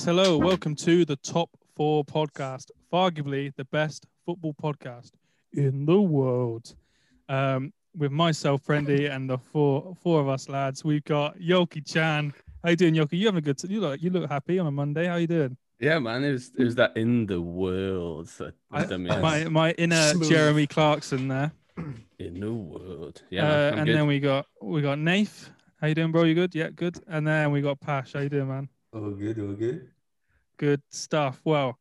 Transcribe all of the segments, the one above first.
Yes, hello. Welcome to the Top Four podcast, arguably the best football podcast in the world. Um, with myself, Friendly, and the four four of us lads, we've got Yoki Chan. How you doing, Yoki? You having a good? T- you look you look happy on a Monday. How you doing? Yeah, man, it was, it was that in the world. that I- my my inner Smooth. Jeremy Clarkson there. in the world. Yeah, uh, and good. then we got we got Nath. How you doing, bro? You good? Yeah, good. And then we got Pash. How you doing, man? All good, all good. Good stuff. Well,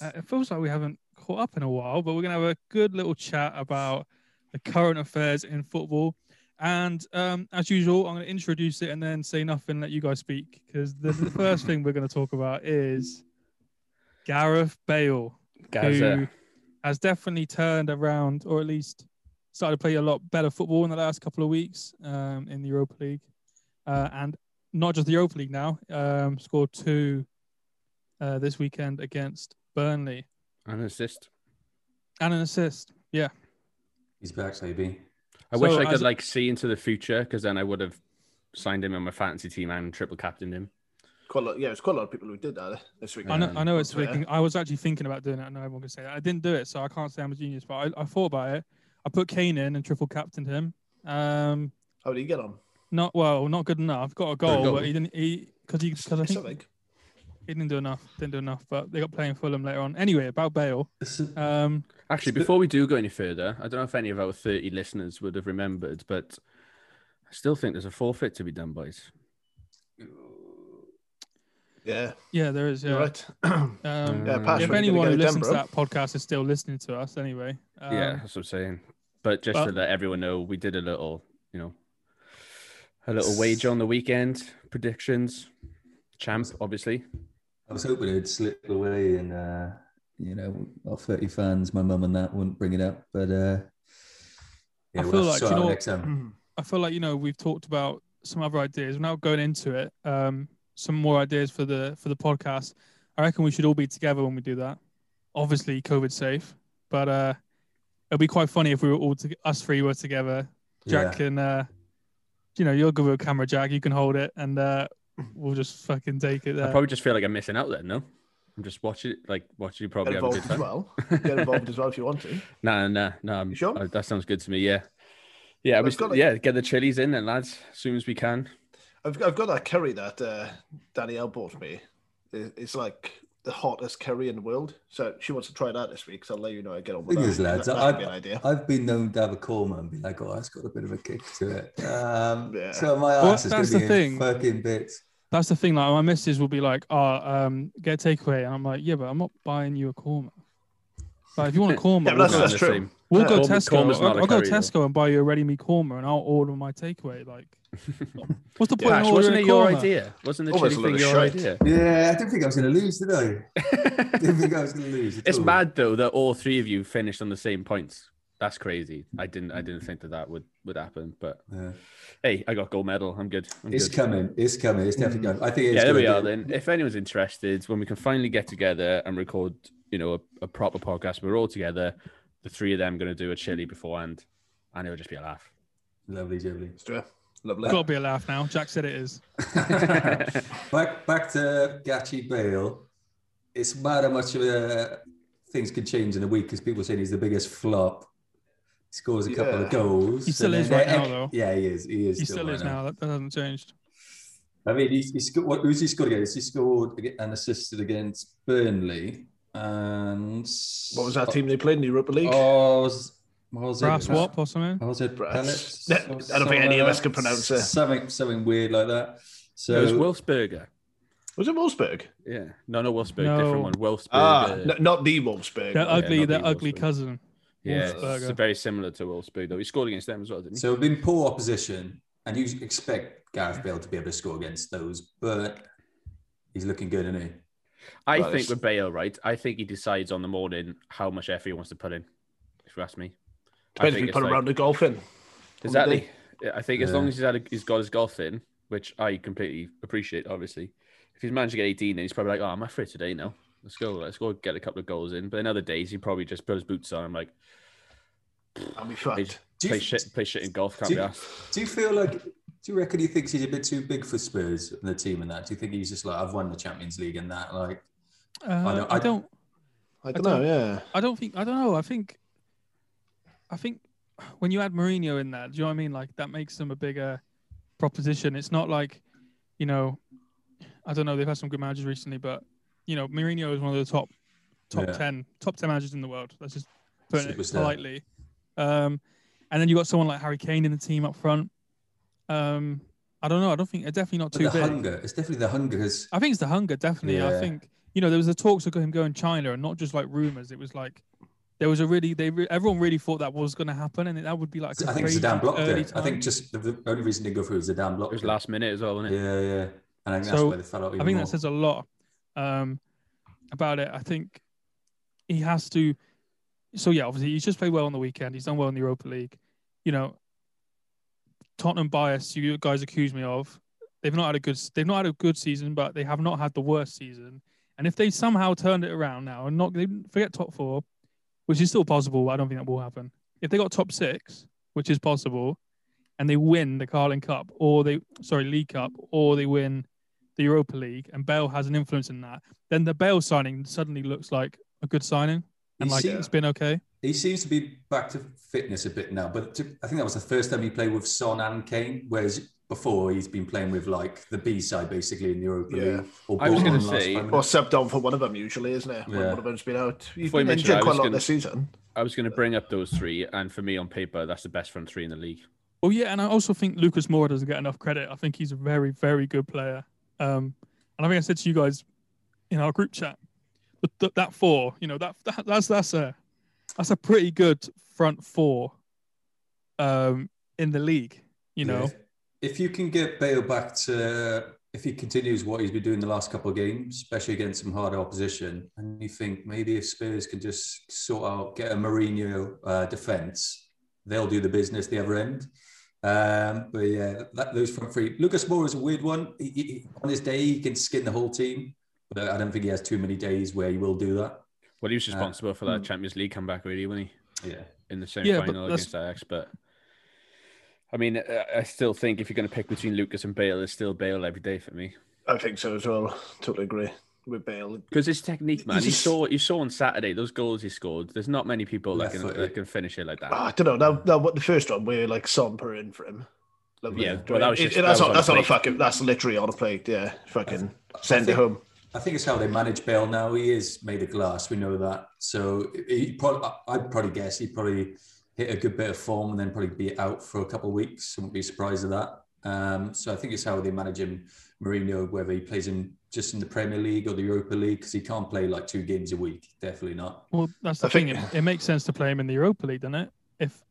uh, it feels like we haven't caught up in a while, but we're gonna have a good little chat about the current affairs in football. And um, as usual, I'm going to introduce it and then say nothing, let you guys speak. Because the, the first thing we're going to talk about is Gareth Bale, Gaza. who has definitely turned around, or at least started to play a lot better football in the last couple of weeks um, in the Europa League. Uh, and not just the Europa League now, um, scored two uh, this weekend against Burnley and an assist. and an assist. Yeah. He's back, baby. I wish I could as- like see into the future because then I would have signed him on my fantasy team and triple captained him. Quite a lot, yeah, it's quite a lot of people who did that this week. I know, I know it's fair. thinking. I was actually thinking about doing it. I know everyone can say that. I didn't do it, so I can't say I'm a genius. But I, I thought about it. I put Kane in and triple captained him. Um, How did he get on? Not well, not good enough. Got a goal, goal. but he didn't. He because he because I think Something. he didn't do enough. Didn't do enough. But they got playing Fulham later on. Anyway, about Bale. Um, Actually, before we do go any further, I don't know if any of our 30 listeners would have remembered, but I still think there's a forfeit to be done, boys. Yeah, yeah, there is. Yeah. right. Um, Yeah, if when are you anyone who listens done, to that podcast is still listening to us, anyway. Um, yeah, that's what I'm saying. But just to let everyone know, we did a little, you know, a little wager on the weekend predictions. Champ, obviously. I was hoping it'd slip away and, uh, you know, our 30 fans, my mum and that wouldn't bring it up. But uh, yeah, I we'll feel like, sort you know next time. I feel like you know we've talked about some other ideas. We're now going into it. Um, some more ideas for the for the podcast. I reckon we should all be together when we do that. Obviously, COVID safe, but uh, it'll be quite funny if we were all to, us three were together. Jack Yeah. can, uh, you know, you're good with a camera, Jack. You can hold it, and uh, we'll just fucking take it there. I probably just feel like I'm missing out then, no? I'm just watching like watching you probably Get have a involved good as time. well. Get involved as well if you want to. Nah, nah, nah. I'm, You sure? uh, that sounds good to me. Yeah, yeah. We, Let's go, like- yeah, get the chilies in then, lads, as soon as we can. I've, I've got that curry that uh, Danielle bought me. It- It's like the hottest curry in the world. So she wants to try that this week. So I'll let you know I get on with Thing that. is, lads, that, I've, be an idea. I've been known to have a call and be like, oh, it's got a bit of a kick to it. Um, Yeah. So my Well, ass is going that's to the be thing. in fucking bits. That's the thing. Like my missus will be like, "Oh, um, get a takeaway," and I'm like, "Yeah, but I'm not buying you a korma." Like if you want a korma, Yeah, but we'll that's- go- that's the true. same. We'll go Tesco. I'll, not a I'll go. Tesco and buy you a ready meat korma, and I'll order my takeaway. Like, what's the point Yeah, in wasn't it your korma? idea? Wasn't the Almost chili thing your shite. idea? Yeah, I didn't think I was going to lose, did I? didn't think I was going to lose. It's all. mad though that all three of you finished on the same points. That's crazy. I didn't. I didn't think that that would would happen. But Yeah. hey, I got gold medal. I'm good. I'm It's good. coming. It's coming. It's definitely Mm. coming. I think it's yeah, there we gonna are. be- Then, if anyone's interested, when we can finally get together and record, you know, a, a proper podcast, we're all together. The three of them going to do a chili beforehand, and it'll just be a laugh. Lovely, lovely. Let's it. Lovely. Got to be a laugh now. Jack said it is. back back to Gachi Bale. It's mad how much uh, things can change in a week because people saying he's the biggest flop. He scores a couple of goals. He still is right now, though. Yeah, he is. He is. He still right is now. That, that hasn't changed. I mean, he's, he scored. What who's he scored against? He scored ag- and assisted against Burnley. And What was that team they played in the Europa League? Oh, was, what was Brass it? Wop or something. What was it? Brass. Pellets? No, or I don't think any like of us can pronounce it. Something, something weird like that. So it was Wolfsberger. Was it Wolfsburg? Yeah, no, no, Wolfsburg, No. different one. Wolfsburg. Ah, uh, no, not the Wolfsburg. Their ugly, not their the ugly Wolfsburg. cousin. yeah, it's very similar to Wolfsburg though. He scored against them as well, didn't he? So it'd been poor opposition, and you expect Gareth Bale to be able to score against those, but he's looking good, isn't he? I Well, think it's- with Bale, right? I think he decides on the morning how much effort he wants to put in. If you ask me, I Depends if think you it's put a like- round of golf in. Exactly. I think as long as he's had a, he's got his golf in, which I completely appreciate, obviously. If he's managed to get 18, then he's probably like, oh, I'm free today now. Let's go. Let's go get a couple of goals in. But in other days, he probably just put his boots on. I'm like, I'll be play, fucked. Do you- play shit, play shit in golf. Can't do be you- asked. Do you feel like Do you reckon he thinks he's a bit too big for Spurs and the team and that? Do you think he's just like, I've won the Champions League and that? Like, Uh, I, don't- don't, I- I don't. I don't know. Yeah. I don't think. I don't know. I think. I think when you add Mourinho in there, do you know what I mean? Like that makes them a bigger proposition. It's not like, you know, I don't know. They've had some good managers recently, but you know, Mourinho is one of the top, top Yeah. ten, top ten managers in the world. Let's just put it Superstar. politely. Um, and then you got someone like Harry Kane in the team up front. Um, I don't know. I don't think they're definitely not but too the big. hunger, it's definitely the hunger because I think it's the hunger, definitely. I think you know there was the talks of him going China, and not just like rumors. It was like there was a really they re- everyone really thought that was going to happen, and that would be like a I think crazy Zidane blocked early it. I think just the, the only reason they go through is Zidane It blocked was it. last minute as well, wasn't it? Yeah, yeah. And I think that's So, why they fell out. I think more. that says a lot um, about it. I think he has to. So yeah, obviously he's just played well on the weekend. He's done well in the Europa League. You know, Tottenham bias. You guys accuse me of. They've not had a good. They've not had a good season, but they have not had the worst season. And if they somehow turned it around now and not they forget top four, which is still possible, I don't think that will happen. If they got top six, which is possible, and they win the Carling Cup or they sorry League Cup or they win the Europa League, and Bale has an influence in that, then the Bale signing suddenly looks like a good signing, and like seems- it's been okay. He seems to be back to fitness a bit now, but to, I think that was the first time he played with Son and Kane, whereas before he's been playing with like the B side basically in the Europa Yeah. League. Or I was gonna say- Or subbed on for one of them usually, isn't it? Yeah. one of them's been out. He's Before you been injured I quite a was lot gonna- this season. I was going to bring up those three, and for me on paper, that's the best front three in the league. Well, yeah, and I also think Lucas Moura doesn't get enough credit. I think he's a very, very good player. Um, and I think I said to you guys in our group chat, that, that, that four, you know, that, that that's that's a that's a pretty good front four um, in the league. You Yeah. know, If you can get Bale back to, if he continues what he's been doing the last couple of games, especially against some harder opposition, and you think maybe if Spurs can just sort out, get a Mourinho uh, defence, they'll do the business the other end. Um, but yeah, that, those front three. Lucas Moura is a weird one. He- he- on his day, he can skin the whole team, but I don't think he has too many days where he will do that. Well, he was Uh, responsible for that Champions League comeback, really, wasn't he? Yeah. In the Yeah, semi-final that's- against Ajax, but. I mean, I- I still think if you're going to pick between Lucas and Bale, it's still Bale every day for me. I think so as well. Totally agree with Bale. Because his technique, man. He's You just- saw, you saw on Saturday those goals he scored. There's not many people that can, that can finish it like that. Ah, I don't know. Now, now, what the first one where like Son put in for him. Lovely. Yeah, well, that was just- it- that that's was on, on that's a on a fucking. That's literally on a plate. Yeah, fucking I send it think- home. I think it's how they manage Bale now. He is made of glass. We know that. So he probably, I'd probably guess he'd probably hit a good bit of form and then probably be out for a couple of weeks. I wouldn't be surprised at that. Um, so I think it's how they manage him, Mourinho, whether he plays him just in the Premier League or the Europa League, because he can't play like two games a week. Definitely not. well, that's the I thing. think- It, it makes sense to play him in the Europa League, doesn't it? If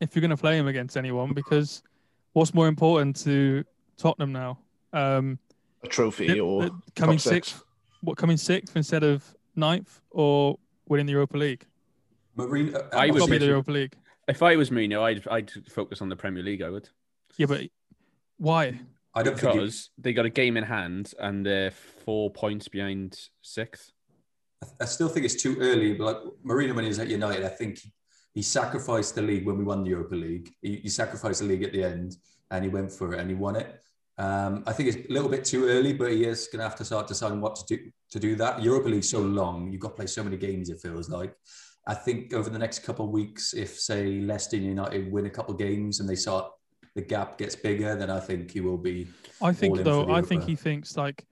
if you're going to play him against anyone, because what's more important to Tottenham now? Um, A trophy the- or uh, coming top six. sixth, what coming sixth instead of ninth, or winning the Europa League? Mourinho, uh, I It's was got to be the Europa League. If I was Mourinho, I'd, I'd focus on the Premier League. I would. Yeah, but why? I don't think he, Because they got a game in hand and they're four points behind sixth. I still think it's too early. But like Mourinho, when he was at United, I think he sacrificed the league when we won the Europa League. He, he sacrificed the league at the end, and he went for it and he won it. Um, I think it's a little bit too early, but he is going to have to start deciding what to do to do that. Europa League's so long; you've got to play so many games. It feels like. I think over the next couple of weeks, if say Leicester United win a couple of games and they start the gap gets bigger, then I think he will be. I think in though, I think he thinks like,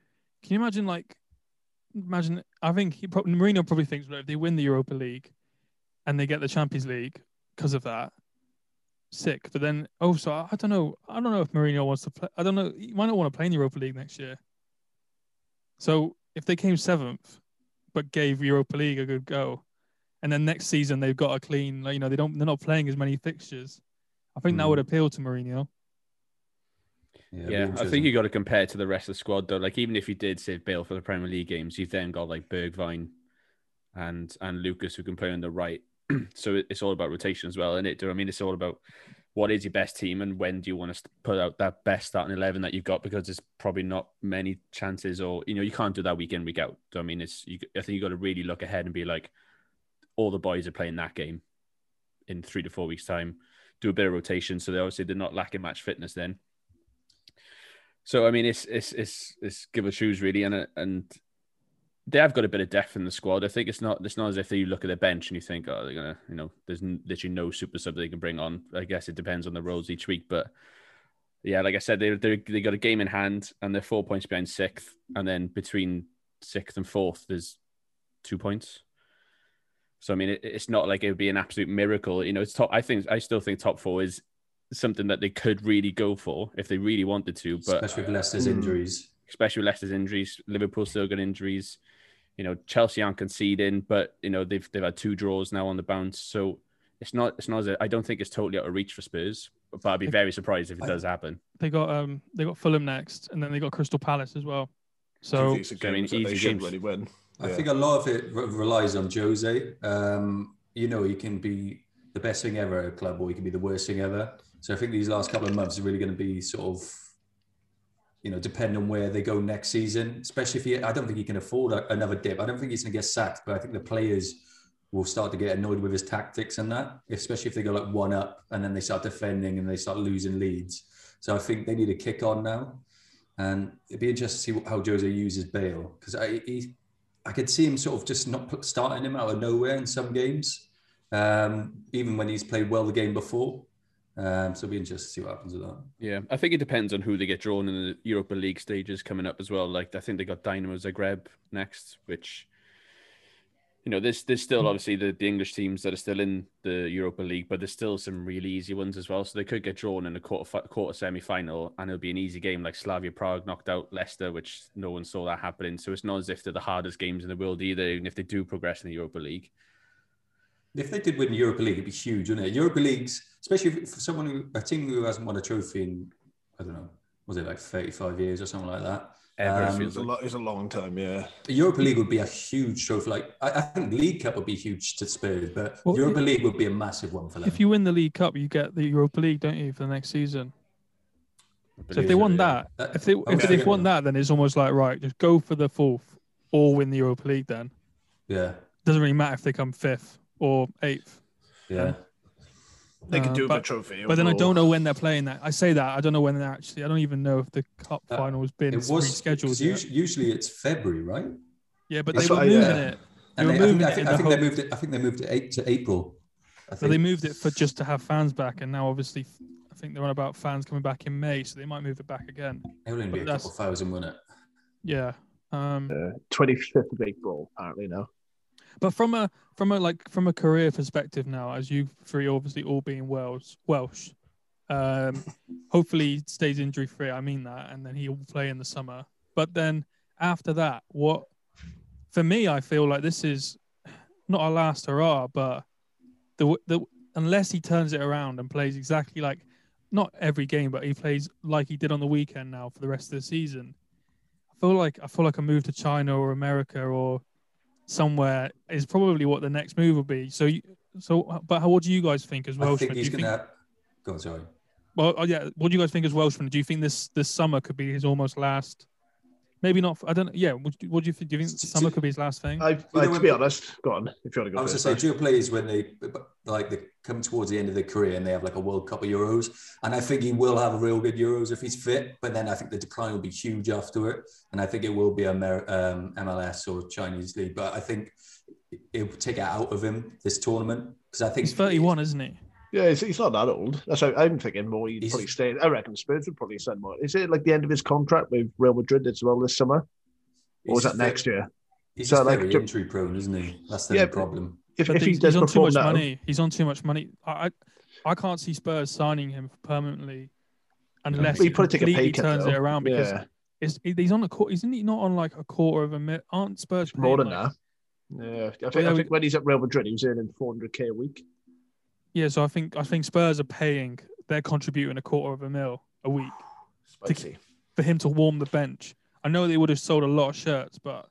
can you imagine like, imagine? I think he probably Mourinho probably thinks well, if they win the Europa League, and they get the Champions League because of that, sick. But then also, I I don't know. I don't know if Mourinho wants to play. I don't know. He might not want to play in the Europa League next year. So if they came seventh, but gave Europa League a good go, and then next season they've got a clean, like you know, they don't, they're not playing as many fixtures. I think that Hmm. would appeal to Mourinho. it'll Yeah, I think you got to compare it to the rest of the squad though. Like even if you did save Bale for the Premier League games, you've then got like Bergwijn and and Lucas who can play on the right. so it's all about rotation as well, isn't it? Do I mean? It's all about what is your best team and when do you want to put out that best starting eleven that you've got because there's probably not many chances or you know you can't do that week in week out. I mean? It's you, I think you've got to really look ahead and be like, all the boys are playing that game in three to four weeks time. Do a bit of rotation so they obviously they're not lacking match fitness then So I mean, it's it's it's it's give or choose really, and and they have got a bit of depth in the squad. I think it's not it's not as if you look at the bench and you think, oh, they're gonna, you know, there's n- literally no super sub they can bring on. I guess it depends on the roles each week, but yeah, like I said, they they they got a game in hand and they're four points behind sixth, and then between sixth and fourth there's two points. So I mean, it, it's not like it would be an absolute miracle. You know, it's top. I think I still think top four is something that they could really go for if they really wanted to, but especially with Leicester's Mm. injuries. especially with Leicester's injuries. Liverpool still got injuries. You know, Chelsea aren't conceding, but you know they've they've had two draws now on the bounce, so it's not it's not. As a, I don't think it's totally out of reach for Spurs, but I'd be very surprised if it I- does happen. They got um they got Fulham next, and then they got Crystal Palace as well. Two So decent I mean, games that they easy should games. really win. I Yeah. think a lot of it re- relies on Jose. Um, you know, he can be the best thing ever at a club, or he can be the worst thing ever. So I think these last couple of months are really going to be sort of, you know, depend on where they go next season. Especially if he, I don't think he can afford a, another dip. I don't think he's going to get sacked, but I think the players will start to get annoyed with his tactics and that, especially if they go like one up and then they start defending and they start losing leads. So I think they need a kick on now. And it'd be interesting to see how Jose uses Bale because I he, I could see him sort of just not starting him out of nowhere in some games, um, even when he's played well the game before. Um, so it'll be interesting to see what happens with that. Yeah, I think it depends on who they get drawn in the Europa League stages coming up as well. Like I think they got Dynamo Zagreb next, which you know, there's there's still obviously the, the English teams that are still in the Europa League, but there's still some really easy ones as well. So they could get drawn in a quarter quarter semi final, and it'll be an easy game like Slavia Prague knocked out Leicester, which no one saw that happening. So it's not as if they're the hardest games in the world either, even if they do progress in the Europa League. If they did win the Europa League, it'd be huge, wouldn't it? Europa Leagues, especially if- for someone who a team who hasn't won a trophy in I don't know, was it like 35 years or something like that? Ever Um, It's a, like. lot, it's a long time, yeah. The Europa League would be a huge trophy. Like I, I think League Cup would be huge to Spurs, but Well, Europa League would be a massive one for them. if you win the League Cup, you get the Europa League, don't you, for the next season? So if they won yeah. that, That- if they I if they've won that, then it's almost like right, just go for the fourth or win the Europa League. Then yeah, doesn't really matter if they come fifth or eighth. yeah. They could Uh, do with but- a trophy. But then I don't know when they're playing that. I say that I don't know when they're actually. I don't even know if the cup Uh, final has been It was rescheduled. 'cause yet. usually, usually it's February, right? Yeah, but That's they were what moving yeah. it. They And were they, I think, moving I think, the they moved it. I think they moved it eight to April. I So they moved it for just to have fans back, and now obviously, I think they're on about fans coming back in May, so they might move it back again. it will only be a couple thousand, won't it? Yeah. Um, Uh, 25th of April, apparently, now. But from a from a like from a career perspective now, as you three obviously all being Welsh, Welsh, um, hopefully he stays injury free. I mean that, and then he'll play in the summer. But then after that, what? For me, I feel like this is not a last hurrah, but the the unless he turns it around and plays exactly like not every game, but he plays like he did on the weekend now for the rest of the season. I feel like I feel like a move to China or America or somewhere is probably what the next move will be. So, you, so, but how, what do you guys think as I think he's gonna. Go on, sorry. well, oh, yeah, what do you guys think as Welshman? Do you think this this summer could be his almost last? Maybe not. I don't. Know, yeah. What, do- what do you think? Do you think S- summer could be his last thing? I, know I, to when- be honest, go on, if you want to go I was first. to say, Ash. Joe plays when they like they come towards the end of their career and they have like a World Cup of Euros, and I think he will have a real good Euros if he's fit. But then I think the decline will be huge after it, and I think it will be Amer- um, MLS or Chinese league. But I think it will take it out of him this tournament because I think He's 31, isn't he? Yeah, he's, he's not that old. That's how, I'm thinking more. He'd He's- probably stay. I reckon Spurs would probably send more. Is it like the end of his contract with Real Madrid as well this summer, or was he's that next year? He's So, just like, very to- injury prone, isn't he? That's the Yeah, problem. If, if he he's, does he's on too much now, money. He's on too much money. I, I, I can't see Spurs signing him permanently unless he he take a completely pay cut. turns though. it around because yeah, it's, he's on a quarter. Isn't he not on like a quarter of a mil? Aren't Spurs more than like- that. Yeah, I think, yeah, I we- think when he's at Real Madrid, he was earning 400k a week. Yeah, so I think I think Spurs are paying. They're contributing a quarter of a mil a week Spicy. for him to warm the bench. I know they would have sold a lot of shirts, but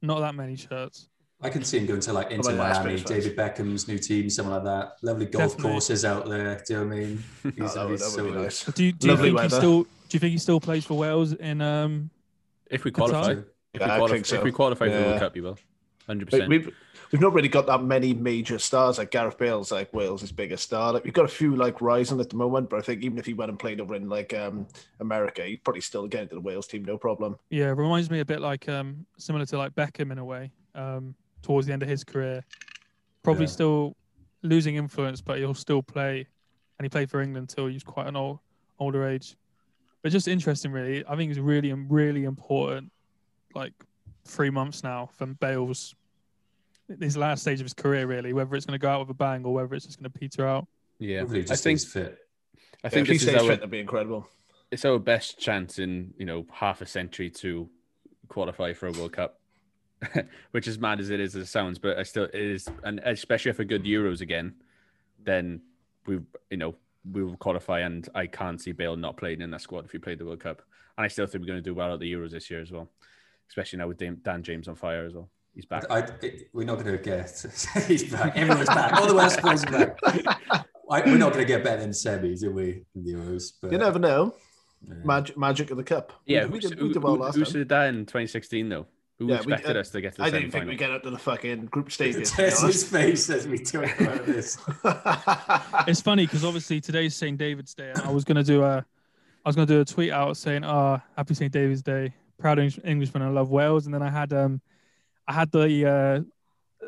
not that many shirts. I can see him going to like Inter about last Miami, Spurs fans? David Beckham's new team, something like that. Lovely golf Definitely. courses out there. Do you know what I mean? Oh, He's, that would, he's that so would nice. Do you, do you Lovely think he still? Do you think he still plays for Wales in? Um, If we qualify, if, we Yeah, I qualify think so. if we qualify for the World Cup, you will. Hundred Like, percent. we've we've not really got that many major stars. Like Gareth Bale's like Wales' biggest star. Like we've got a few like rising at the moment, but I think even if he went and played over in like um America, he'd probably still get into the Wales team, no problem. Yeah, it reminds me a bit like um similar to like Beckham in a way. Um, towards the end of his career, probably Yeah. still losing influence, but he'll still play, and he played for England till he was quite an old older age. But just interesting, really. I think it's really really important. Like three months now from Bale's his last stage of his career, really. Whether it's going to go out with a bang or whether it's just going to peter out. Yeah, Hopefully, he I just think stays fit. I I think think if he stays our fit, that'd be incredible. it's our best chance in you know half a century to qualify for a World Cup, which is mad as it is as it sounds, but I still it is, and especially if a good Euros again, then we you know we will qualify, and I can't see Bale not playing in that squad if he played the World Cup, and I still think we're going to do well at the Euros this year as well, especially now with Dan, Dan James on fire as well. He's back. I, it, we're not going to get. he's back. Everyone's back. All the Welsh boys are back. I, we're not going to get better than semis, are we? In the Euros, but You never know. yeah. Magic, magic of the cup. yeah, we, who, did, who, we did well who- last who time. said that in 2016 though? Who Yeah, we- expected uh, us to get to the I didn't think we'd get up to the fucking group stages. to be Tess' honest. face as we talk about this. it's funny because obviously today's St. David's Day, and I was gonna do a, I was gonna do a tweet out saying, "Ah, happy St. David's Day, proud Englishman, I love Wales." And then I had um, I had the uh,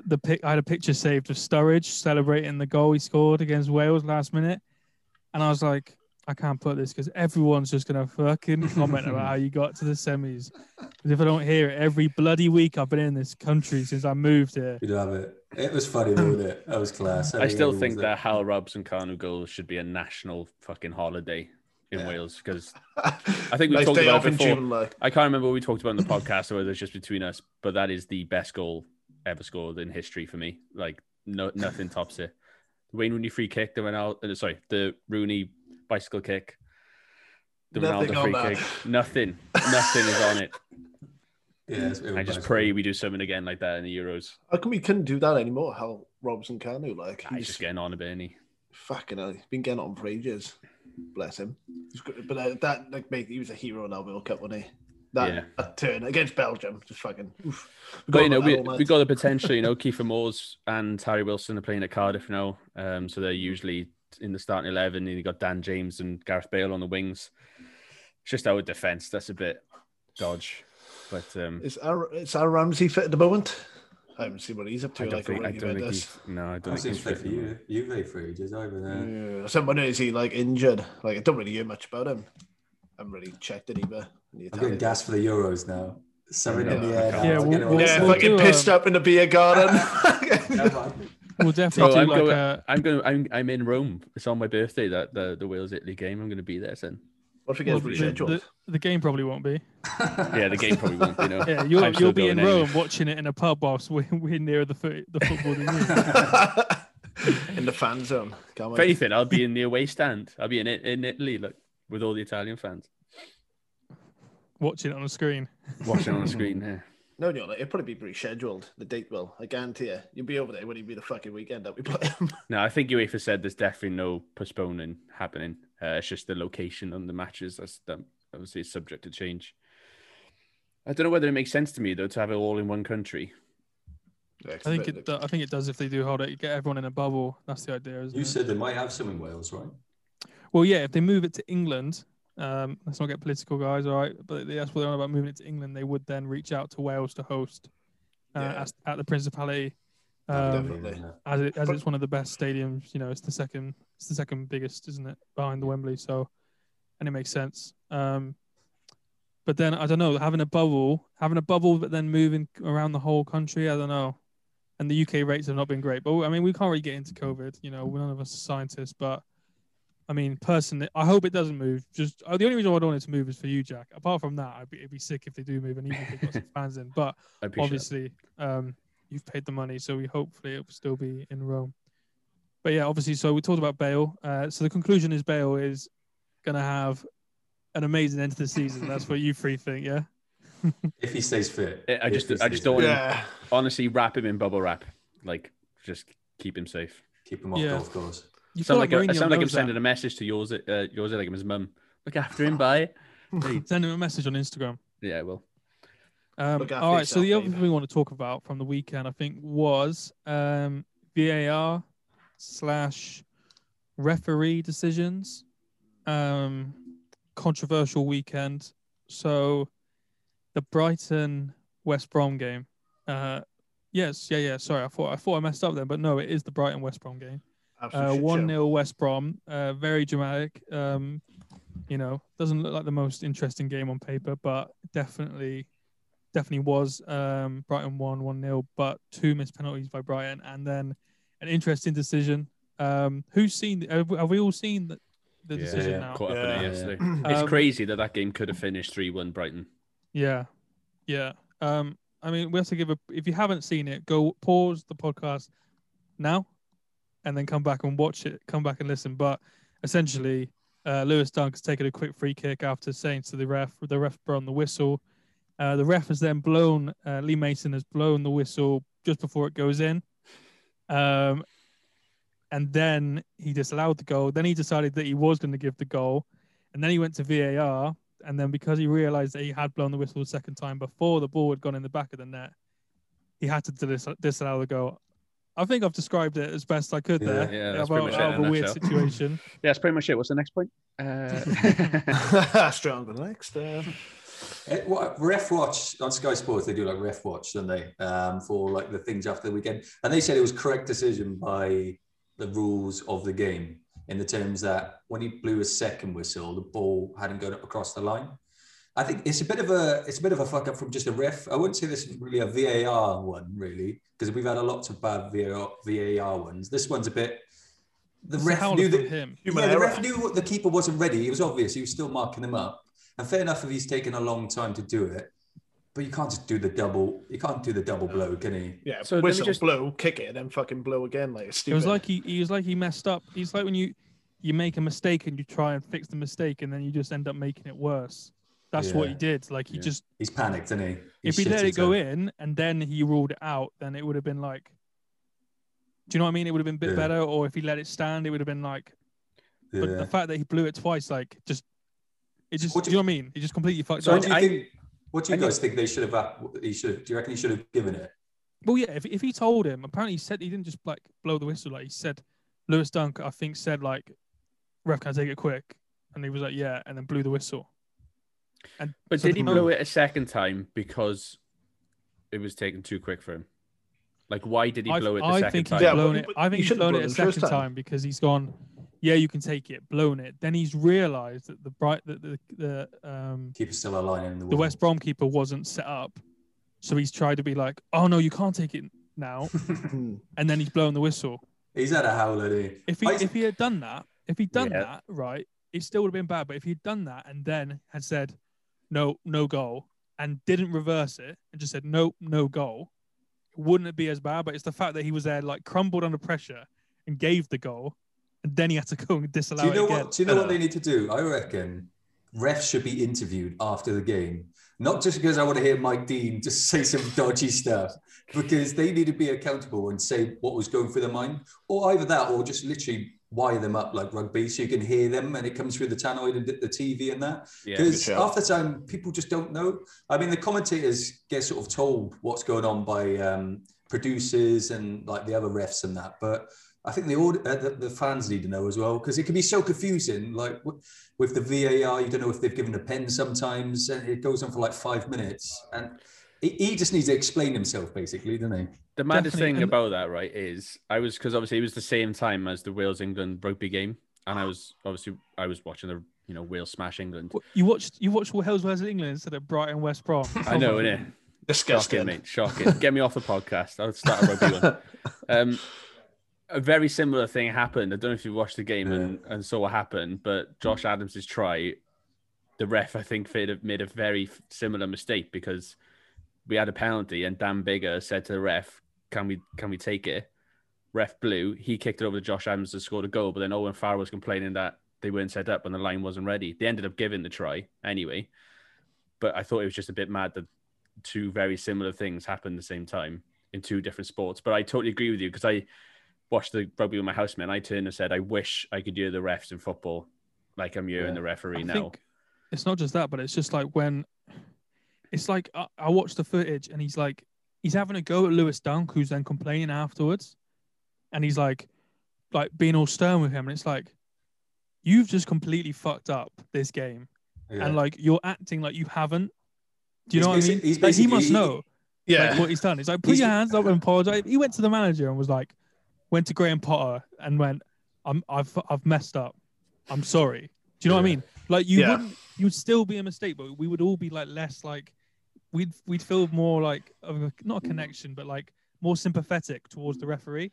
the pic, I had a picture saved of Sturridge celebrating the goal he scored against Wales last minute, and I was like, I can't put this because everyone's just gonna fucking comment about how you got to the semis. Because if I don't hear it every bloody week I've been in this country since I moved here. You'd have it. It was funny, wasn't it? That was class. I still think that Hal Robson Kanu goal should be a national fucking holiday in Yeah. Wales because I think we nice talked about it before. I can't remember what we talked about in the podcast or whether it's just between us, but that is the best goal ever scored in history for me. Like no nothing tops it. The Wayne Rooney free kick, the Ronaldo, uh, sorry, the Rooney bicycle kick, the Nothing Ronaldo on free that. kick, nothing, nothing is on it. Yeah, I just pray we do something again like that in the Euros. How come we couldn't do that anymore? Hal Robson Kanu, like He's he's just getting on a bit, isn't he? fucking hell, he's been getting on for ages. Bless him. But uh, that like mate, he was a hero in that World Cup, wasn't he? That, Yeah. that turn against Belgium, just fucking. Oof. We But got you know, we, we got the potential. You know, Kieffer Moores and Harry Wilson are playing at Cardiff now, um, so they're usually in the starting eleven. And you got Dan James and Gareth Bale on the wings. It's just our defense that's a bit dodge, but um, Is our is our Ramsey fit at the moment? I haven't seen what he's up to. I don't like think I don't think he's no, I don't seen think he's play fit. for you. Juve for ages over there. Yeah. Someone is he like injured? Like I don't really hear much about him. I haven't really checked it either. in the I'm getting gas for the Euros now. Something in the Yeah. air. Yeah, now. I'm we'll- getting we'll- all Yeah, we'll excited. fucking do, pissed um, up in the beer garden. Come. We'll definitely Bro, do I'm like going. a. I'm going. I'm I'm in Rome. It's on my birthday. That the the Wales Italy game. I'm going to be there soon. What if he well, gets the, rescheduled? the, the game probably won't be. Yeah, the game probably won't be. No. Yeah, you'll you'll be in going anyway. Rome watching it in a pub whilst we're, we're near the foot, the football. than you. in the fan zone. Can't If anything, I'll be in the away stand. I'll be in it in Italy, look, with all the Italian fans watching it on the screen. watching on the screen. Yeah. No, no, it'll probably be rescheduled. The date will. I guarantee you. You'll be over there when it be the fucking weekend that we play them. No, I think UEFA said there's definitely no postponing happening. Uh, it's just the location on the matches. That's that obviously is subject to change. I don't know whether it makes sense to me though to have it all in one country. I think it. do- I think it does if they do hold it. You get everyone in a bubble. That's the idea, isn't You it? said they might have some in Wales, right? Well, yeah. If they move it to England, um, let's not get political, guys. All right, but that's what they're on about moving it to England. They would then reach out to Wales to host uh, Yeah. as, at the Principality. Um, Definitely. As it as But- it's one of the best stadiums. You know, it's the second it's the second biggest, isn't it, behind the Wembley? So, and it makes sense. Um, but then I don't know, having a bubble, having a bubble, but then moving around the whole country. I don't know. And the UK rates have not been great, but I mean, we can't really get into COVID. You know, none of us are scientists, but I mean, personally, I hope it doesn't move. Just oh, the only reason I don't want it to move is for you, Jack. Apart from that, I'd be, it'd be sick if they do move, and even if they've got some fans in. But obviously um, you've paid the money so we hopefully it will still be in rome but yeah obviously so we talked about bale uh, so the conclusion is bale is gonna have an amazing end to the season that's what you three think yeah If he stays fit. it. I just he I just don't want to Yeah. honestly wrap him in bubble wrap. Like just keep him safe. Keep him off Yeah. golf course. you Sound feel like, a, I sound like I'm knows that. sending a message to yours uh, yours like him his mum. Look after him, bye. send him a message on instagram Yeah, well. Um, Look after all right. so the other thing we want to talk about from the weekend, I think, was um, VAR slash referee decisions. Um, controversial weekend. So the Brighton West Brom game. Uh, yes, yeah, yeah. Sorry, I thought I thought I messed up there, but no, it is the Brighton West Brom game. Uh, one. 0 West Brom. Uh, very dramatic. Um, you know, doesn't look like the most interesting game on paper, but definitely, definitely was. Um, Brighton won one 0 but two missed penalties by Brighton, and then an interesting decision. Um, who's seen? Have have we all seen the, the Yeah, decision yeah. now? Caught up in it yesterday. It's Um, crazy that that game could have finished three one Brighton. Yeah, yeah. Um, I mean, we have to give a. If you haven't seen it, go pause the podcast now, and then come back and watch it. Come back and listen. But essentially, uh, Lewis Dunk has taken a quick free kick after saying to the ref, the ref blown the whistle. Uh, the ref has then blown. Uh, Lee Mason has blown the whistle just before it goes in. Um, and then he disallowed the goal. Then he decided that he was going to give the goal, and then he went to VAR. And then because he realised that he had blown the whistle a second time before the ball had gone in the back of the net, he had to dis- disallow the goal. I think I've described it as best I could Yeah. there. Yeah, that's about, pretty much it out in of a a weird nutshell. situation. Yeah, that's pretty much it. What's the next point? Uh, Stronger than the next. Uh, Eh, what, ref watch on Sky Sports, they do like ref watch, don't they? Um, for like the things after the weekend, and they said it was correct decision by the rules of the game in the terms that when he blew a second whistle, the ball hadn't gone up across the line. I think it's a bit of a it's a bit of a fuck up from just a ref. I wouldn't say this is really a VAR one, really, because we've had a lot of bad VAR, VAR ones. This one's a bit. The It's ref knew that him. Yeah, the ref knew what the keeper wasn't ready. It was obvious. He was still marking them up. And fair enough if he's taken a long time to do it. But you can't just do the double. You can't do the double blow, can he? yeah, So let whistle, just- blow, kick it, and then fucking blow again. Like it's It was like he, he was like he messed up. He's like when you you make a mistake and you try and fix the mistake and then you just end up making it worse. That's what he did. Like he Yeah. just He's panicked, isn't he? if he let it go in and then he ruled it out, then it would have been like, do you know what I mean? It would have been a bit Yeah. better. Or if he let it stand, it would have been like. But the fact that he blew it twice, like, just it just. What do do you know what I mean? He just completely fucked So up. What do you I- think? What do you guys think they should have? He should. Do you reckon he should have given it? Well, yeah. If if he told him, apparently he said he didn't just like blow the whistle. Like he said, Lewis Dunk, I think said like, "Ref, can I take it quick?" And he was like, "Yeah," and then blew the whistle. And but so did he the- blow it a second time because it was taken too quick for him? Like, why did he I, blow it the I second think time? he's Yeah, blown it. but I he think he's shouldn't blown it a it the first second time. time. because he's gone. Yeah, you can take it. Blown it. Then he's realised that the bright that the the um Keeper's still aligning the. the wall. West Brom keeper wasn't set up, so he's tried to be like, oh no, you can't take it now, and then he's blown the whistle. He's had a howler. hasn't he? If he I- if he had done that, if he'd done Yeah. that right, it still would have been bad. But if he'd done that and then had said, no, no goal, and didn't reverse it and just said no, no goal, wouldn't it be as bad? But it's the fact that he was there, like crumbled under pressure and gave the goal, and then he had to go and disallow Do you know it again. what? Do you know what they need to do? I reckon refs should be interviewed after the game, not just because I want to hear Mike Dean just say some dodgy stuff, because they need to be accountable and say what was going through their mind, or either that, or just literally wire them up like rugby so you can hear them and it comes through the tannoy and the TV and that. Because good shout. half the time people just don't know. I mean, the commentators get sort of told what's going on by um, producers and like the other refs and that, but I think the, aud- uh, the the fans need to know as well because it can be so confusing. Like w- with the VAR, you don't know if they've given a pen sometimes, and it goes on for like five minutes, and he, he just needs to explain himself basically, doesn't he? The maddest Definitely, thing and- about that, right, is I was because obviously it was the same time as the Wales England rugby game, and I was obviously I was watching the you know Wales smash England. You watched you watched Wales versus England instead of Brighton West Brom. I know, innit? Disgusting. Shocking, mate. Shocking. Get me off the podcast. I'll start a rugby one. Um, a very similar thing happened. I don't know if you watched the game and, and saw what happened, but Josh mm. Adams' try, the ref, I think, made a, made a very similar mistake because we had a penalty and Dan Biggar said to the ref, "Can we can we take it?" Ref blew. He kicked it over to Josh Adams to score the goal, but then Owen Farrell was complaining that they weren't set up and the line wasn't ready. They ended up giving the try anyway, but I thought it was just a bit mad that two very similar things happened at the same time in two different sports. But I totally agree with you because I watched the rugby with my housemate. And I turned and said, "I wish I could hear the refs in football like I'm hearing Yeah. the referee I now." think it's not just that, but it's just like when it's like I, I watched the footage and he's like he's having a go at Lewis Dunk, who's then complaining afterwards, and he's like like being all stern with him, and it's like you've just completely fucked up this game, Yeah. and like you're acting like you haven't. Do you He's know what I mean? he's Like, he must know Yeah. like, what he's done. It's like put He's- your hands up and apologize. He went to the manager and was like, went to Graham Potter and went, "I'm I've I've messed up. I'm sorry." Do you know what I mean? Like you Yeah. wouldn't, you'd still be a mistake, but we would all be like less like, we'd we'd feel more like of a, not a mm. connection, but like more sympathetic towards the referee.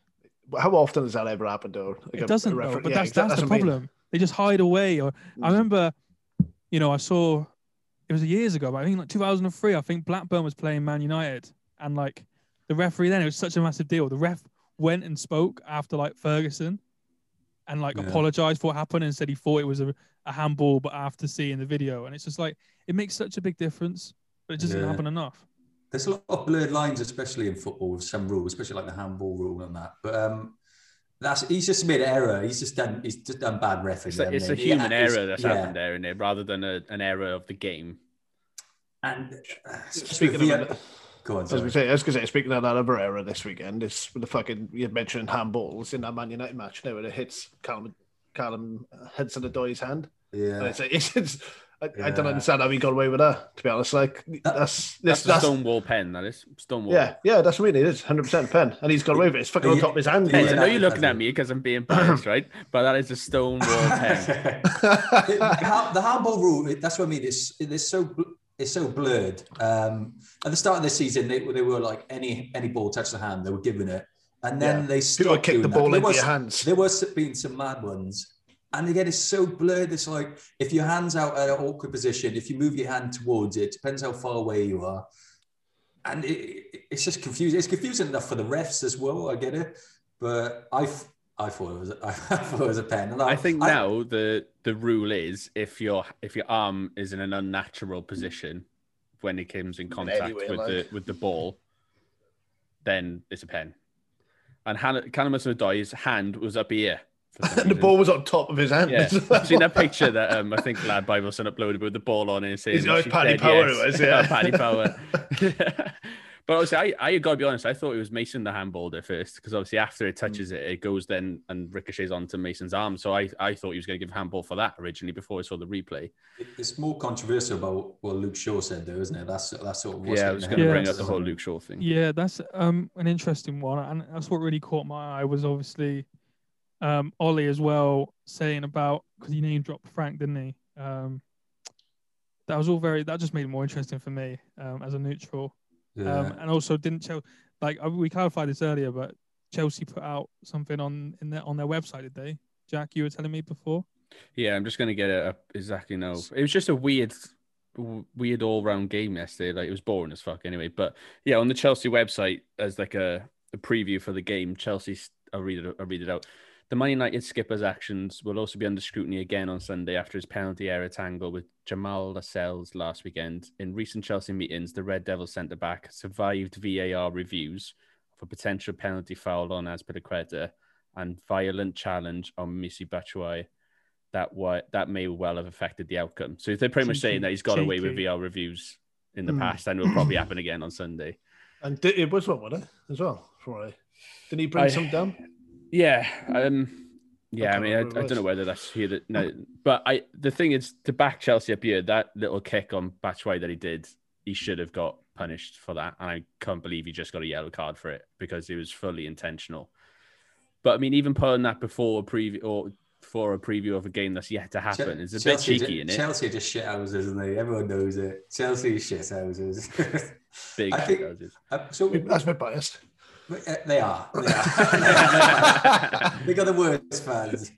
How often does that ever happen, though? Like a- It doesn't a though, but yeah, that's exact- that's the what I mean. problem. They just hide away. Or I mm. remember, you know, I saw it was years ago, but I think like 2003. I think Blackburn was playing Man United, and like the referee then it was such a massive deal. The ref went and spoke after like Ferguson, and like Yeah. apologized for what happened and said he thought it was a, a handball, but after seeing the video, and it's just like it makes such a big difference, but it doesn't Yeah. happen enough. There's a lot of blurred lines, especially in football, with some rules, especially like the handball rule and that. But um, that's he's just made an error. He's just done. He's just done bad refereeing. It's, a, it's a human Yeah, error that's yeah. happened there, in it, rather than a, an error of the game. And uh, Speaking of, VR go on, I was sorry. gonna say, I was gonna say, speaking of that other error this weekend, is with the fucking you mentioned handballs in that Man United match. Now, when it hits Callum, Callum uh, Hudson-Odoi's hand, and yeah, it's, it's, it's I, I don't understand how he got away with that. To be honest, like that's That's this, a that's, Stonewall pen, that is. Stonewall. yeah, yeah, that's what I mean. It is hundred percent pen, and he's got away with it. It's fucking on top of his hand. Pens, I know you're looking at me because I'm being biased, right? But that is a Stonewall pen. the the handball rule. That's what I mean. It's it's so bl- it's so blurred. Um, at the start of the season, they, they were like any any ball touched the hand, they were giving it, and then Yeah. they stopped kick the that. ball There into was- your hands. There was been some mad ones. And again, it's so blurred. It's like if your hand's out at an awkward position, if you move your hand towards it, depends how far away you are. And it, it- it's just confusing. It's confusing enough for the refs as well. I get it, but I, I thought it was I thought it was a pen. And I think now the the rule is if your if your arm is in an unnatural position when it comes in contact anyway, with like- the with the ball, then it's a pen. And Han- Callum Hudson-Odoi's hand was up here. and the ball was on top of his hand. Yeah, I've seen that picture that um, I think Lad Bibleson uploaded with the ball on it. and saying He's- oh, it's Paddy Power yes. it was, yeah. Paddy Power. But obviously, I, I got to be honest, I thought it was Mason the handballed at first because obviously after it touches it, it goes then and ricochets onto Mason's arm. So I, I thought he was going to give handball for that originally before I saw the replay. it's more controversial about what Luke Shaw said, though, isn't it? That's that's sort of what's yeah, I was going to Yeah. bring up the whole? Luke Shaw thing. Yeah, that's um an interesting one, and that's what really caught my eye was obviously um Ollie as well saying about because he name dropped Frank, didn't he? Um, that was all very that just made it more interesting for me um, as a neutral, Yeah. um, and also didn't Chelsea like we clarified this earlier, but Chelsea put out something on in their on their website, did they? Jack, you were telling me before. Yeah, I'm just going to get it up exactly now. It was just a weird, weird all round game yesterday. Like it was boring as fuck anyway. But yeah, on the Chelsea website, as like a, a preview for the game, Chelsea, I'll read it. I'll read it out. The Man United skipper's actions will also be under scrutiny again on Sunday after his penalty error tangle with Jamal Lascelles last weekend. In recent Chelsea meetings, the Red Devil centre back survived VAR reviews for potential penalty foul on Azpilicueta and violent challenge on Michy Batshuayi that what that may well have affected the outcome. So they're pretty much saying that he's got away with. VR reviews in the Hmm. past, and it will probably happen again on Sunday. And it was one, wasn't it? As well. Didn't he bring I- some down? Yeah, um, yeah. I can't mean, I, I remember what it don't know whether that's here. That, no, but I the thing is to back Chelsea up here. That little kick on Batshuayi that he did, he should have got punished for that, and I can't believe he just got a yellow card for it because it was fully intentional. But I mean, even putting that before a preview or for a preview of a game that's yet to happen is a bit Chelsea, cheeky, in it? Chelsea are just shit houses, isn't they? Everyone knows it. Chelsea are shit houses. Big I think- shithouses. Uh, so That's a bit biased. uh, Uh, they are. They are. they got the worst fans.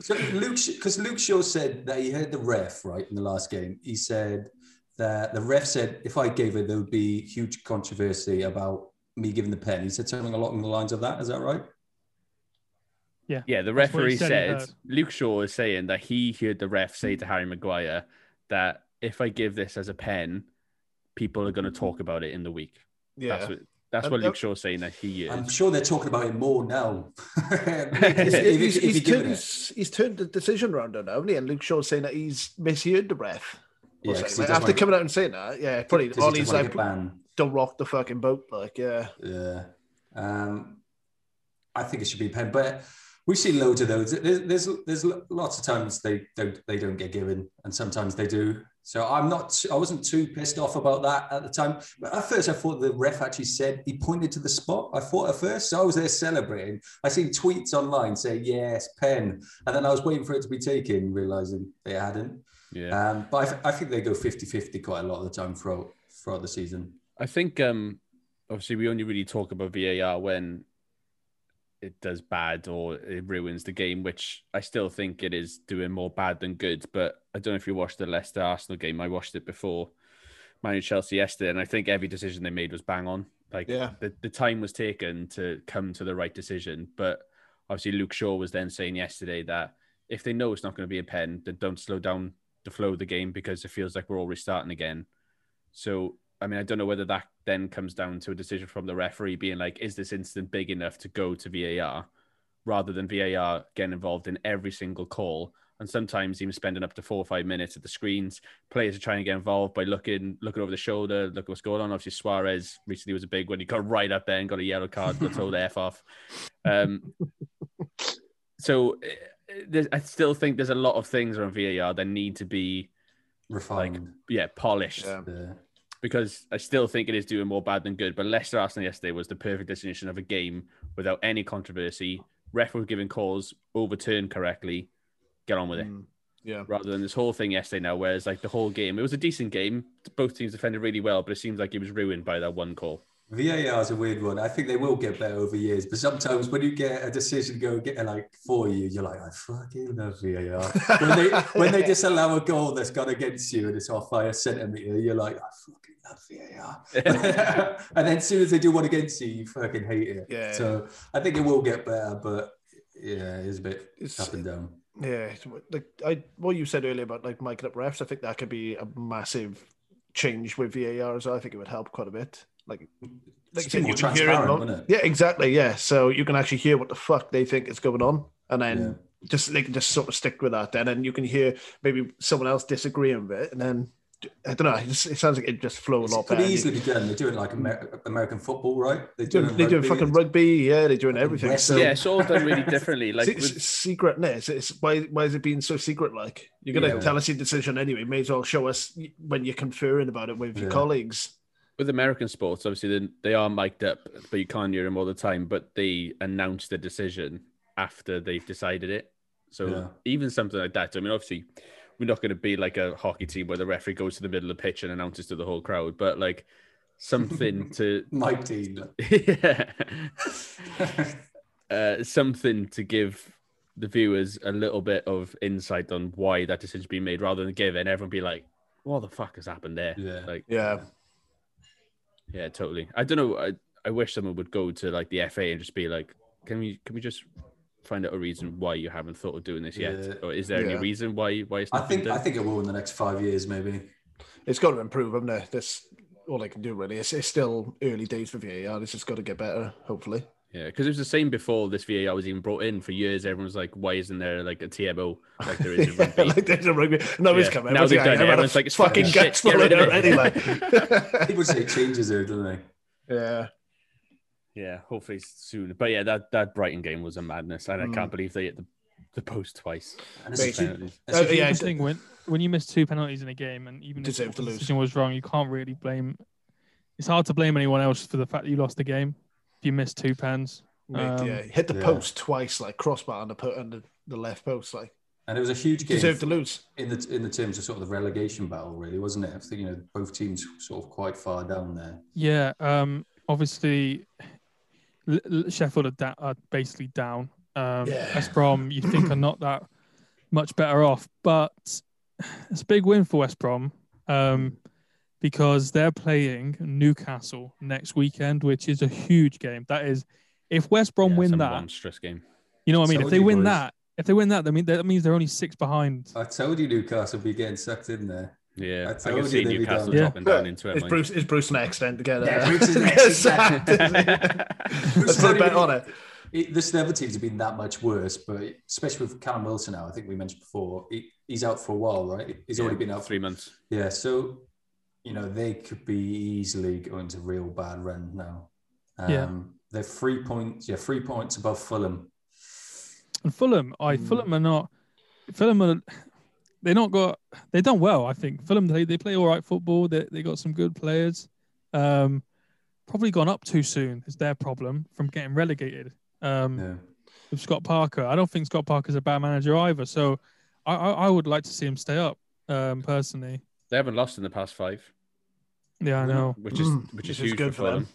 so Luke, because Luke Shaw said that he heard the ref right in the last game. He said that the ref said if I gave it, there would be huge controversy about me giving the pen. He said something along the lines of that. Is that right? Yeah, Yeah. the That's referee said said. Luke Shaw is saying that he heard the ref say to Harry Maguire that if I give this as a pen, people are going to talk about it in the week. Yeah. That's what that's what Luke Shaw's saying that he I'm sure they're talking about him more now. if, He's, if, he's, if he's turned, he's, he's turned the decision around on now, hasn't he? And Luke Shaw's saying that he's misheard the ref. Yeah, Or 'cause something. he Like, after wanna- coming out and saying that, yeah, probably Does he Ollie's like, don't rock the fucking boat. Like, yeah. Yeah. Um, I think it should be pen, but we see loads of those. There's, there's there's lots of times they don't they don't get given, and sometimes they do. So I'm not. I wasn't too pissed off about that at the time. But at first, I thought the ref actually said he pointed to the spot. I thought at first, so I was there celebrating. I seen tweets online saying yes, pen, and then I was waiting for it to be taken, realizing they hadn't. Yeah. Um, but I, th- I think they go 50-50 quite a lot of the time throughout throughout the season. I think um obviously we only really talk about VAR when it does bad or it ruins the game, which I still think it is doing more bad than good. But I don't know if you watched the Leicester Arsenal game. I watched it before Man Chelsea yesterday, and I think every decision they made was bang on. Like Yeah. the, the time was taken to come to the right decision. But obviously Luke Shaw was then saying yesterday that if they know it's not going to be a pen, then don't slow down the flow of the game because it feels like we're all restarting again. So, I mean, I don't know whether that then comes down to a decision from the referee being like, is this incident big enough to go to VAR rather than VAR getting involved in every single call? And sometimes even spending up to four or five minutes at the screens. Players are trying to get involved by looking looking over the shoulder, look what's going on. Obviously, Suarez recently was a big one. He got right up there and got a yellow card, got told F off. Um, so eh, I still think there's a lot of things around VAR that need to be, Refined. yeah, polished Yeah. Because I still think it is doing more bad than good. But Leicester Arsenal yesterday was the perfect definition of a game without any controversy. Ref was giving calls overturned correctly. Get on with it. Mm, yeah. Rather than this whole thing yesterday now, whereas like the whole game, it was a decent game. Both teams defended really well, but it seems like it was ruined by that one call. VAR is a weird one. I think they will get better over years, but sometimes when you get a decision go get like for you, you're like, I fucking love VAR. when they when they disallow a goal that's gone against you and it's off by a centimeter, you're like, I fucking love VAR. and then as soon as they do one against you, you fucking hate it. Yeah. So I think it will get better, but yeah, it's a bit It's- up and down. Yeah, like I what you said earlier about like miking up refs, I think that could be a massive change with VAR as well. I think it would help quite a bit. Like, like you It's said, you can hear it. transparent, lo- wouldn't it? Yeah, exactly. Yeah, so you can actually hear what the fuck they think is going on, and then Yeah. just they can just sort of stick with that. Then, and you can hear maybe someone else disagreeing with it, and then I don't know. It, just, it sounds like it just flow a It lot could better. easily be done. They're doing like Amer- American football, right? They're They're doing, doing, they're doing fucking rugby. Yeah, they're doing everything. wrestling. So yeah, it's all done really differently. Like it's, with, it's secretness. It's why why is it being so secret? Like you're gonna Yeah. tell us your decision anyway. May as well show us when you're conferring about it with your colleagues. With American sports, obviously they, they are mic'd up, but you can't hear them all the time. But they announce the decision after they've decided it. So Yeah. even something like that. I mean, obviously, we're not going to be like a hockey team where the referee goes to the middle of the pitch and announces to the whole crowd, but like something to My team. yeah, uh, something to give the viewers a little bit of insight on why that decision's been made, rather than give and everyone be like, "What the fuck has happened there?" Yeah. Like, Yeah, yeah, totally. I don't know. I, I wish someone would go to like the FA and just be like, "Can we can we just find out a reason why you haven't thought of doing this yet, Yeah. or is there any reason why why it's I not been think I think it will in the next five years, maybe. it's got to improve, hasn't it? This all they can do really. It's, it's still early days for VAR. It's just got to get better, hopefully. Yeah, because it was the same before this VAR was even brought in. For years, everyone was like, "Why isn't there like a TMO like there is in rugby?" like there's a rugby. No, it's Yeah. coming. Now they've done it. I've Everyone's like, it's fucking fucking guts shit. full Get of rid it of already. Like, People say changes there, don't they? yeah, Yeah, hopefully soon. But yeah, that that Brighton game was a madness, and I Mm. can't believe they hit the, the post twice. And it's a Mate, few- Penalties. it's Oh, yeah, the thing when when you miss two penalties in a game and even if Deserve to the lose. decision was wrong, you can't really blame. It's hard to blame anyone else for the fact that you lost the game if you missed two pens. Mate, Um, yeah. Hit the yeah. post twice, like crossbar on the put under the left post, like and it was a huge game deserve to lose. in the in the terms of sort of the relegation battle, really, wasn't it? I think you know both teams sort of quite far down there. Yeah, um, obviously L- L- Sheffield are, da- are basically down. Um, Yeah. West Brom, you think are not that much better off, but it's a big win for West Brom um, because they're playing Newcastle next weekend, which is a huge game. That is, if West Brom Yeah, win some that, monstrous game. you know what I mean. If they win boys. that, if they win that, that mean that means they're only six behind. I told you Newcastle would be getting sucked in there. Yeah, I I, told can see they'd Newcastle down. dropping down into it. Is like- Bruce is Bruce next then to get Yeah, Bruce is to next, get exactly. sacked? Bruce Let's put a bet on it. it, this the other teams have been that much worse, but especially with Callum Wilson now, I think we mentioned before, he, he's out for a while, right? He's already been out three months. Yeah, so you know they could be easily going to real bad run now. Um, Yeah. they're three points, yeah, three points above Fulham. And Fulham, I Mm. Fulham are not. Fulham are. They not got. They've done well, I think. Fulham they, they play all right football. They they got some good players. Um, probably gone up too soon is their problem from getting relegated. Um, Yeah. with Scott Parker, I don't think Scott Parker's a bad manager either. So, I I, I would like to see him stay up. Um, personally, They haven't lost in the past five, yeah, I know. which is Mm, which which is is huge good for for them.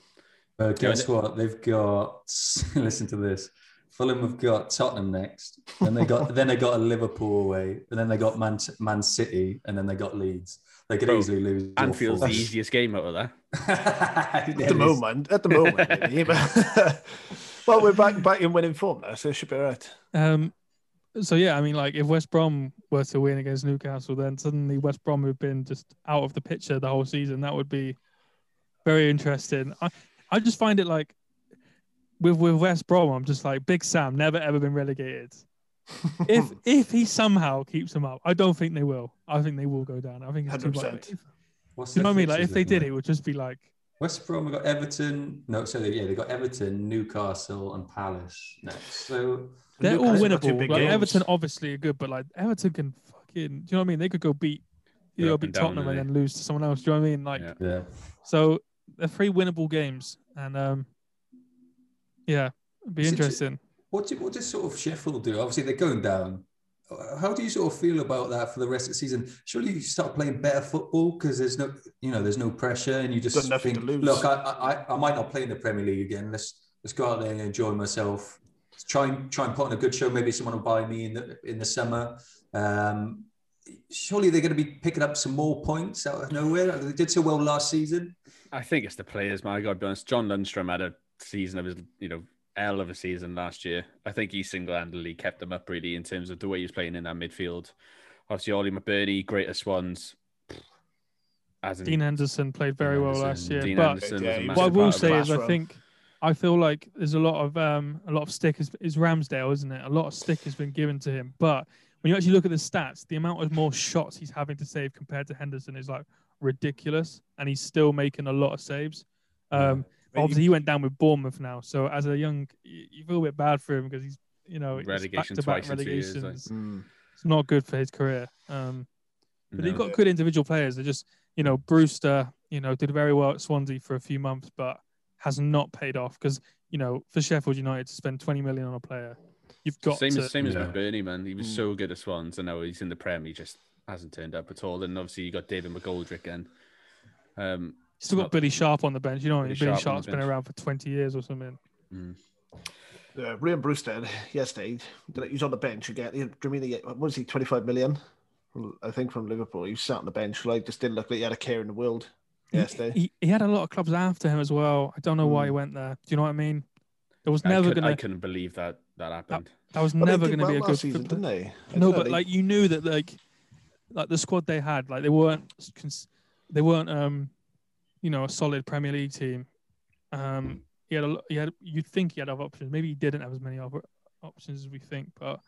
Fulham. Uh, guess they- what? They've got. listen to this. Fulham have got Tottenham next. and they got then they got a Liverpool away, and then they got Man, Man City, and then they got Leeds. They could Bro, easily lose. all Anfield's the easiest game out of there. At the moment, at the moment, well, we're back back in winning form now, so it should be all right. Um, so yeah, I mean, like if West Brom were to win against Newcastle, then suddenly West Brom would have been just out of the picture the whole season. That would be very interesting. I, I just find it like with with West Brom, I'm just like Big Sam never ever been relegated. If if he somehow keeps them up, I don't think they will. I think they will go down. I think it's too much. 100%. If- What's You know what I mean? Like if they did, it would just be like West Brom have got Everton. No, so they, yeah, they got Everton, Newcastle, and Palace next. So they're all Newcastle got winnable. big Like games. Everton obviously are good, but like Everton can fucking. Do you know what I mean? They could go beat. You know, beat Tottenham and aren't then lose to someone else. Do you know what I mean? Like, Yeah. yeah, So they're three winnable games, and um, yeah, it'd be Is it- interesting. what do, what does sort of Sheffield do? Obviously, they're going down. How do you sort of feel about that for the rest of the season? Surely you start playing better football because there's no, you know, there's no pressure, and you just nothing think, to lose. look, I, I, I might not play in the Premier League again. Let's let's go out there and enjoy myself. Try and try and put on a good show. Maybe someone will buy me in the in the summer. Um, surely they're going to be picking up some more points out of nowhere. They did so well last season. I think it's the players, man. I got to be honest. John Lundstram had a season of his, you know, hell of a season last year. I think he single-handedly kept them up really in terms of the way he was playing in that midfield. Obviously, Ollie McBurnie, greater Swans. As in, Dean Henderson played very Dean well last year, Dean but Yeah, was a he massive what I will say is, I think I feel like there's a lot of um a lot of stick is, is Ramsdale, isn't it? A lot of stick has been given to him, but when you actually look at the stats, the amount of more shots he's having to save compared to Henderson is like ridiculous, and he's still making a lot of saves. Um, But obviously he went down with Bournemouth now, so as a young, you you feel a bit bad for him because he's you know it's Relegation back-to-back twice in two years, like. relegations. Mm. It's not good for his career. Um, but they've No. got good individual players. They're just, you know, Brewster, you know, did very well at Swansea for a few months, but has not paid off because, you know, for Sheffield United to spend 20 million on a player, you've got same to. as same as Yeah. McBurnie, man. He was Mm. so good at Swans, and now he's in the Prem. He just hasn't turned up at all. And obviously, you got David McGoldrick and um, still got not- Billy Sharp on the bench. You know, Billy Billy, Sharp Sharp's been around for 20 years or something. mm, Uh, Ryan Brewster yesterday, he's on the bench again. Do you mean he, what was he, 25 million? I think from Liverpool. He sat on the bench, like, just didn't look like he had a care in the world He- yesterday. He, he had a lot of clubs after him as well. I don't know why he Mm. went there. Do you know what I mean? There was I, never could, gonna. I couldn't believe that that happened. that was Well, never gonna be a good last season, didn't they? No, but they- like you knew that like like the squad they had, like they weren't cons- they weren't um you know a solid Premier League team. Um, he had a lo- he had you'd think he had other options. Maybe he didn't have as many other options as we think, but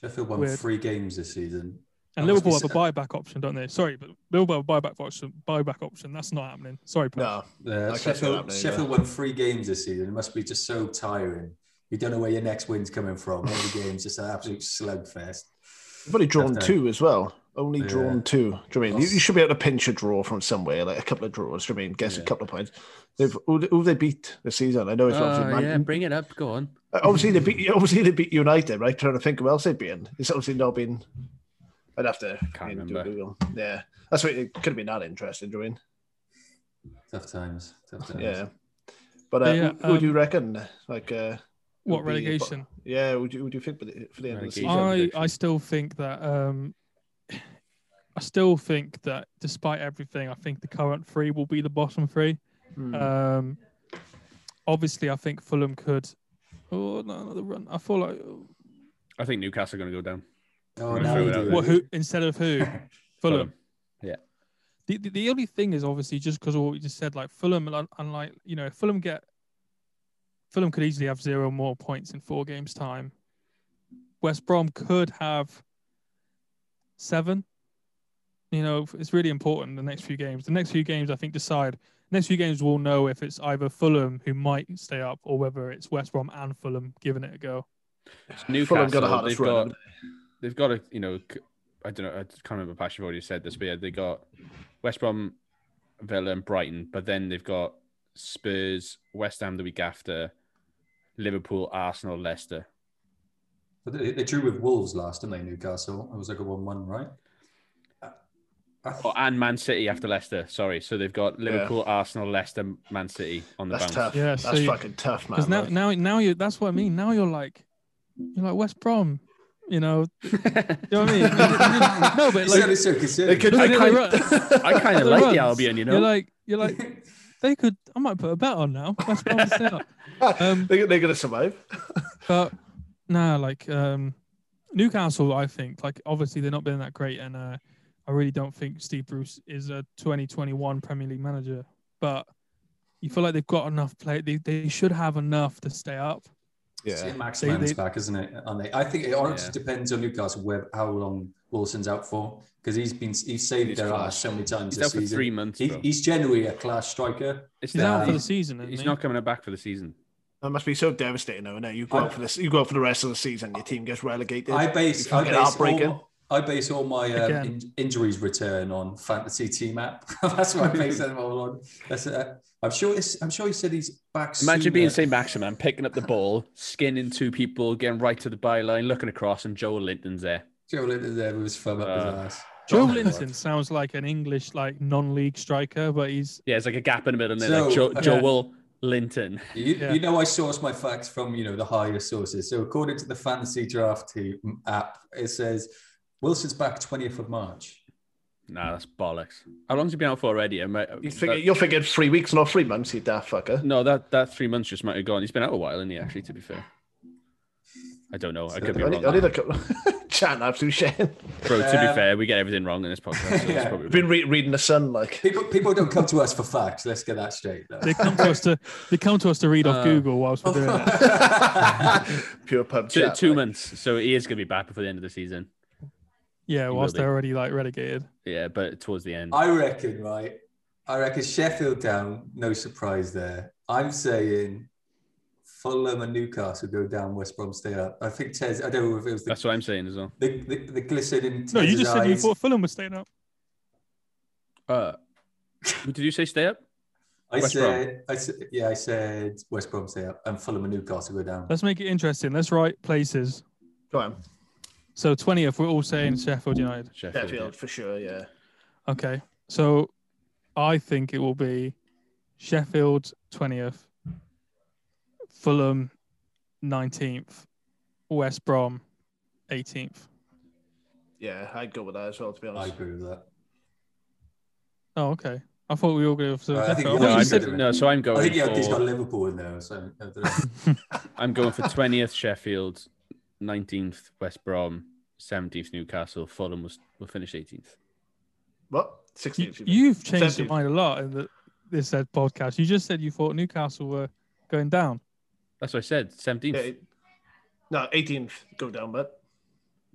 Sheffield won Weird. three games this season. And That Liverpool be have a buyback option, don't they? Sorry, but Liverpool have a buyback option. Buyback option. That's not happening. Sorry, Paul. no, Uh, I can't see that Sheffield, happening, Sheffield won three games this season. It must be just so tiring. You don't know where your next win's coming from. Every game's just an absolute slugfest. You've only drawn That's two as well. Only Yeah. drawn two. Do you know I mean? You, you should be able to pinch a draw from somewhere, like a couple of draws. Do you know I mean? Guess a couple of points. They've who, who they beat this season? I know it's obviously Oh, Man- yeah, bring it up. Go on. Uh, Obviously, they beat. Obviously, they beat United, right? Trying to think who else they'd been. It's obviously not been. I'd have to Can't you know, do remember. Google. Yeah, that's what it could have been that interesting, do you Tough times. Tough times. Yeah, but uh, Yeah, who, who do you um, reckon? Like, uh, What would be- relegation? yeah, would you would you think for the, for the end of the season? I. I still think that um I still think that despite everything, I think the current three will be the bottom three. Hmm. Um, obviously, I think Fulham could. Oh no, another run! I feel like I think Newcastle are going to go down. Oh, I'm now sure you do what? Who instead of who? Fulham. Yeah. The, the, the only thing is obviously just because of what we just said, like Fulham, un- unlike you know, Fulham get Fulham could easily have zero more points in four games' time. West Brom could have seven. You know, it's really important the next few games. The next few games, I think, decide. Next few games, we'll know if it's either Fulham who might stay up or whether it's West Brom and Fulham giving it a go. Newcastle, Fulham got a they've hardest run. Got, haven't they've got a, you know, I don't know, I can't remember, Pash, you've already said this, but yeah, they got West Brom, Villa, and Brighton, but then they've got Spurs, West Ham the week after, Liverpool, Arsenal, Leicester. But they, they drew with Wolves last, didn't they? Newcastle. It was like a one-one, right? Th- Oh, and Man City after Leicester. Sorry, so they've got Liverpool, Arsenal, Leicester, Man City on the That's bounce. tough. Yeah, so That's you- fucking tough, man. Because now, like. now, now you. That's what I mean. Now you're like, you're like West Brom. You know, you know what I mean? no, but like, so could- I kind- run- I kind of like runs. the Albion, you know. You're like, you're like, they could. I might put a bet on now. West Brom to stay up. Um, they, they're gonna survive. But nah, like um, Newcastle, I think like obviously they're not been that great, and uh, I really don't think Steve Bruce is a 2021 Premier League manager. But you feel like they've got enough play. They they should have enough to stay up. It's Yeah. Max They- Mann's they- back, isn't it? Aren't they? I think it honestly Yeah. depends on Newcastle where how long Wilson's out for because he's been he's saved He's their ass so many times He's this out for season. three months, He, he's generally a class striker. It's He's out for the season. Isn't He's he? not coming back for the season. That must be so devastating, though. Isn't? You go I- out for this. You go out for the rest of the season. Your team gets relegated. I base You I base heartbreaking. all, I base all my um, in, injuries return on fantasy team app. That's what I base them all on. That's uh, I'm sure. It's, I'm sure he said he's back. Imagine being sooner. St. Maximin, picking up the ball, skinning two people, getting right to the byline, looking across, and Joel Linton's there. Joel Linton there with his thumb up Uh, his ass. Joe Oh Linton sounds like an English like non-league striker, but he's Yeah, it's like a gap in the middle, and So, like Joe, yeah. Joel Linton. You, Yeah. you know, I source my facts from you know the higher sources. So according to the Fantasy Draft Team app, it says Wilson's back 20th of March. Nah, that's bollocks. How long's he been out for already? I You figure, that- you're thinking three weeks, not three months, you daft fucker. no, that that three months just might have gone. He's been out a while, isn't he? Actually, to be fair, I don't know. I could be I wrong. need, I need a couple. Chatting absolute shit. Bro, to be Um, fair, we get everything wrong in this podcast. So that's Yeah. probably I've been re- reading the Sun like. People, people don't come to us for facts. Let's get that straight. though. they come to us to they come to us to read off Uh, Google whilst we're doing it. Pure pub two, chat. two like. months. So he is going to be back before the end of the season. Yeah, whilst be. they're already like relegated. Yeah, but towards the end. I reckon, right? I reckon Sheffield down. No surprise there. I'm saying Fulham and Newcastle go down. West Brom stay up. I think Tez. I don't know if it was the That's what I'm saying as well. the, the, the glisten in No, you Tez's just said you thought Fulham was staying up. Uh, did you say stay up? I West Brom. said, I said, yeah, I said West Brom stay up, and Fulham and Newcastle go down. Let's make it interesting. Let's write places. Go on. So 20th, we're all saying Sheffield United. Sheffield. Sheffield for sure. Yeah. Okay. So I think it will be Sheffield 20th, Fulham 19th, West Brom 18th. Yeah, I'd go with that as well. To be honest. I agree with that. Oh, okay. I thought we all go for Uh, I think- Sheffield. No, think I'm, you said- no, so I'm I going think yeah, he's got Liverpool in there. So I don't know. I'm going for 20th Sheffield, 19th West Brom, 17th Newcastle. Fulham was will finish 18th. What? 16th. you've changed your mind a lot in the, this said podcast. You just said you thought Newcastle were going down. That's what I said. 17th, Yeah, no, 18th go down, but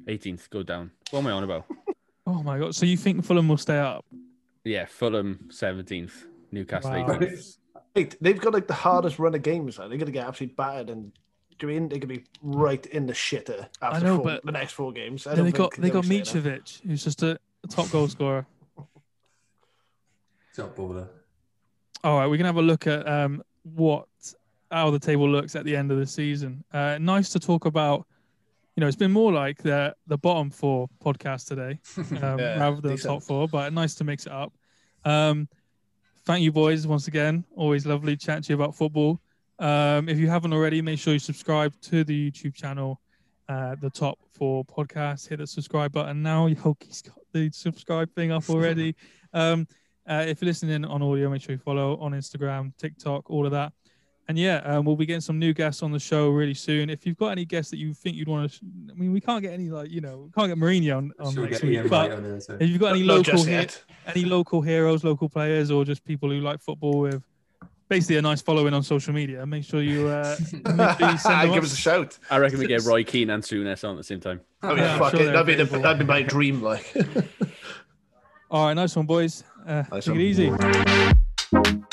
18th go down. What am I on about? Oh my god! So you think Fulham will stay up? Yeah, Fulham 17th, Newcastle Wow. 18th. Wait, they've got like the hardest run of games. Like. They're gonna get absolutely battered, and do you mean they could be right in the shitter after know, four, but- the next four games? I Yeah, don't they got they got be. Mitrovic, who's just a, a top goal scorer. Top baller. All right, we can have a look at um, what how the table looks at the end of the season. Uh, nice to talk about. You know, it's been more like the the bottom four podcast today, um, Yeah, rather than the top four. But nice to mix it up. Um, thank you, boys, once again. Always lovely chatting to you about football. Um, if you haven't already, make sure you subscribe to the YouTube channel, uh, the top four podcast. Hit the subscribe button now. Yoki's got the subscribe thing up already. um, uh, if you're listening on audio, make sure you follow on Instagram, TikTok, all of that. And yeah, um, we'll be getting some new guests on the show really soon. If you've got any guests that you think you'd want to, I mean, we can't get any like you know, we can't get Mourinho on, on next get week. Ian But on there? So. if you've got any Not local just he- any local heroes, local players, or just people who like football with basically a nice following on social media. Make sure you, uh, make sure you send Give us a shout. I reckon we get Roy Keane and Souness on at the same time. Oh, Yeah, yeah, fuck sure it. That'd be, the, that'd be my dream. Like, All right, nice one, boys. Uh, Nice take one. it easy.